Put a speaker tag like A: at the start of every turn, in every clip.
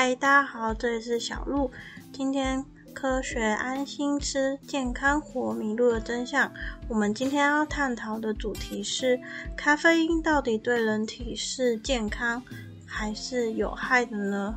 A: 嗨，大家好，这里是小鹿。今天科学安心吃，健康活，迷路的真相。我们今天要探讨的主题是：咖啡因到底对人体是健康还是有害的呢？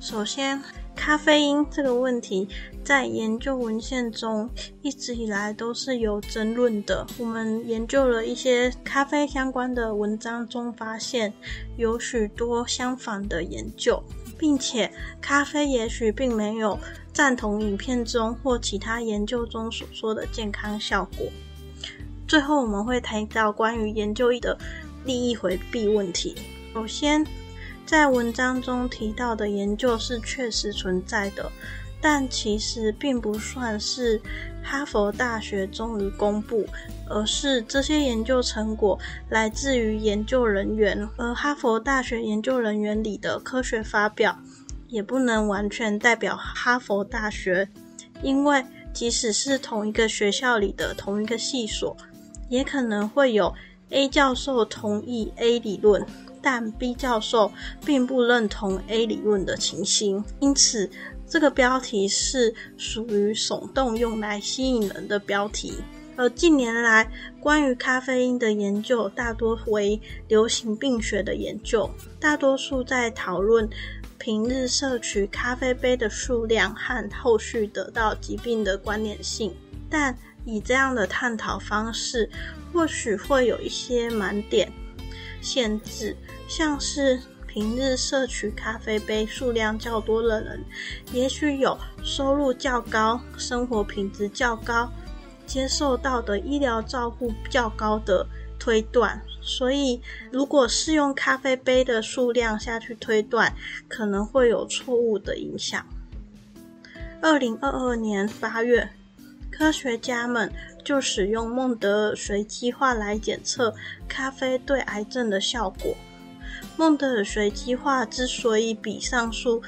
A: 首先，咖啡因这个问题在研究文献中一直以来都是有争论的。我们研究了一些咖啡相关的文章中，发现有许多相反的研究，并且咖啡也许并没有赞同影片中或其他研究中所说的健康效果。最后，我们会谈到关于研究的利益回避问题。首先，在文章中提到的研究是确实存在的，但其实并不算是哈佛大学终于公布，而是这些研究成果来自于研究人员，而哈佛大学研究人员里的科学发表也不能完全代表哈佛大学，因为即使是同一个学校里的同一个系所，也可能会有 A 教授同意 A 理论。但 B 教授并不认同 A 理论的情形，因此这个标题是属于耸动用来吸引人的标题。而近年来关于咖啡因的研究大多为流行病学的研究，大多数在讨论平日摄取咖啡杯的数量和后续得到疾病的关联性。但以这样的探讨方式，或许会有一些盲点。限制，像是平日摄取咖啡杯数量较多的人，也许有收入较高、生活品质较高、接受到的医疗照顾较高的推断。所以，如果是用咖啡杯的数量下去推断，可能会有错误的影响。二零二二年八月，科学家们。就使用孟德尔随机化来检测咖啡对癌症的效果。孟德尔随机化之所以比上述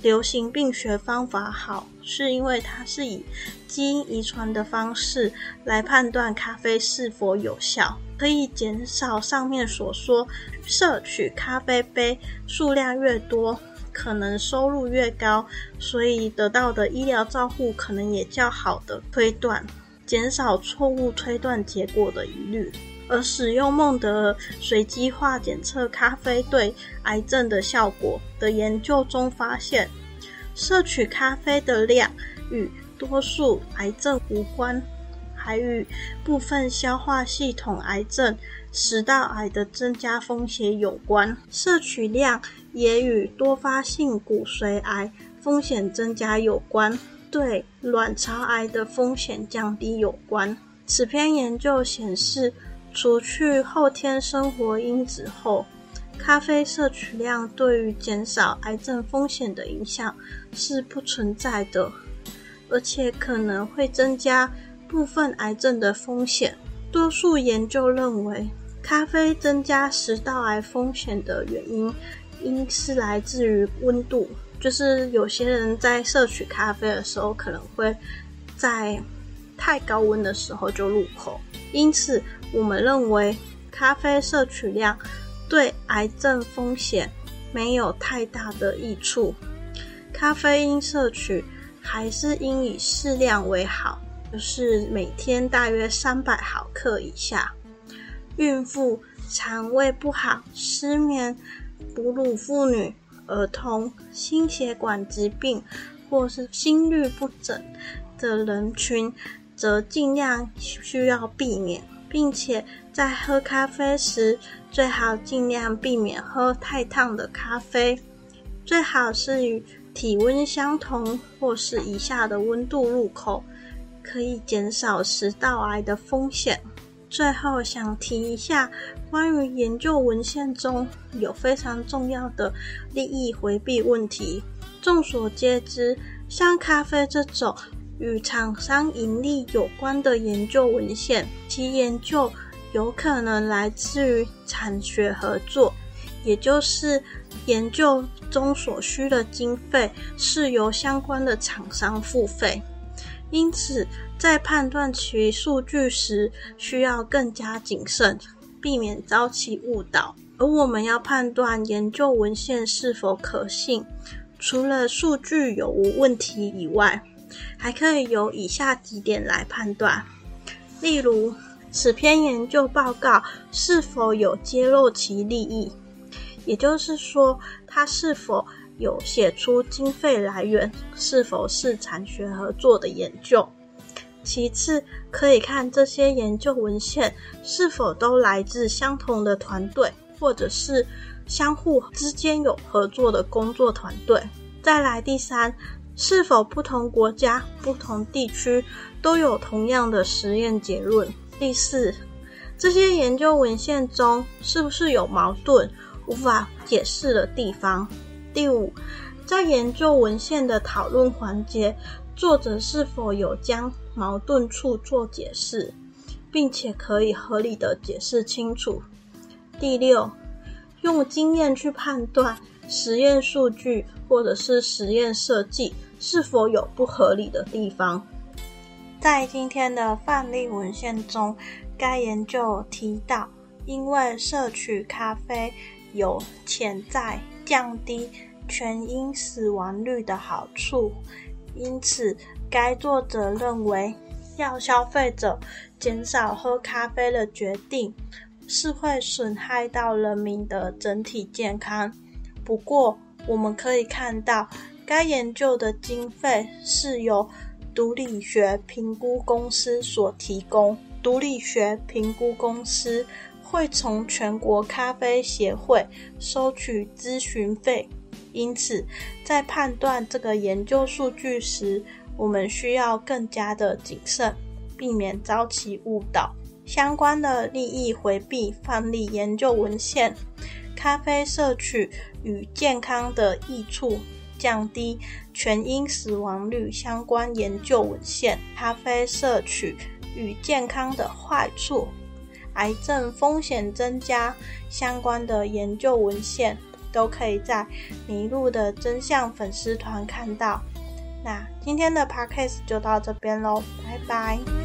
A: 流行病学方法好，是因为它是以基因遗传的方式来判断咖啡是否有效，可以减少上面所说摄取咖啡杯数量越多，可能收入越高，所以得到的医疗照护可能也较好的推断。减少错误推断结果的疑虑，而使用孟德尔随机化检测咖啡对癌症的效果的研究中发现，摄取咖啡的量与多数癌症无关，还与部分消化系统癌症、食道癌的增加风险有关。摄取量也与多发性骨髓癌风险增加有关。对卵巢癌的风险降低有关。此篇研究显示，除去后天生活因子后，咖啡摄取量对于减少癌症风险的影响是不存在的，而且可能会增加部分癌症的风险。多数研究认为，咖啡增加食道癌风险的原因，应是来自于温度。就是有些人在摄取咖啡的时候，可能会在太高温的时候就入口，因此我们认为咖啡摄取量对癌症风险没有太大的益处。咖啡因摄取还是应以适量为好，就是每天大约三百毫克以下。孕妇、肠胃不好、失眠、哺乳妇女。儿童、心血管疾病或是心律不整的人群，则尽量需要避免，并且在喝咖啡时，最好尽量避免喝太烫的咖啡，最好是与体温相同或是以下的温度入口，可以减少食道癌的风险。最后想提一下，关于研究文献中有非常重要的利益回避问题。众所皆知，像咖啡这种与厂商盈利有关的研究文献，其研究有可能来自于产学合作，也就是研究中所需的经费是由相关的厂商付费。因此，在判断其数据时，需要更加谨慎，避免遭其误导。而我们要判断研究文献是否可信，除了数据有无问题以外，还可以由以下几点来判断，例如此篇研究报告是否有揭露其利益，也就是说，它是否有写出经费来源，是否是产学合作的研究。其次，可以看这些研究文献是否都来自相同的团队，或者是相互之间有合作的工作团队。再来，第三，是否不同国家、不同地区都有同样的实验结论？第四，这些研究文献中是不是有矛盾、无法解释的地方？第五，在研究文献的讨论环节。作者是否有将矛盾处做解释，并且可以合理的解释清楚？第六，用经验去判断实验数据或者是实验设计是否有不合理的地方。在今天的范例文献中，该研究提到，因为摄取咖啡有潜在降低全因死亡率的好处。因此，该作者认为，要消费者减少喝咖啡的决定是会损害到人民的整体健康。不过，我们可以看到，该研究的经费是由毒理学评估公司所提供。毒理学评估公司会从全国咖啡协会收取咨询费。因此，在判断这个研究数据时，我们需要更加的谨慎，避免遭其误导。相关的利益回避范例研究文献，咖啡摄取与健康的益处，降低全因死亡率相关研究文献，咖啡摄取与健康的坏处，癌症风险增加相关的研究文献。都可以在迷路的真相粉丝团看到。那今天的 podcast 就到这边喽，拜拜。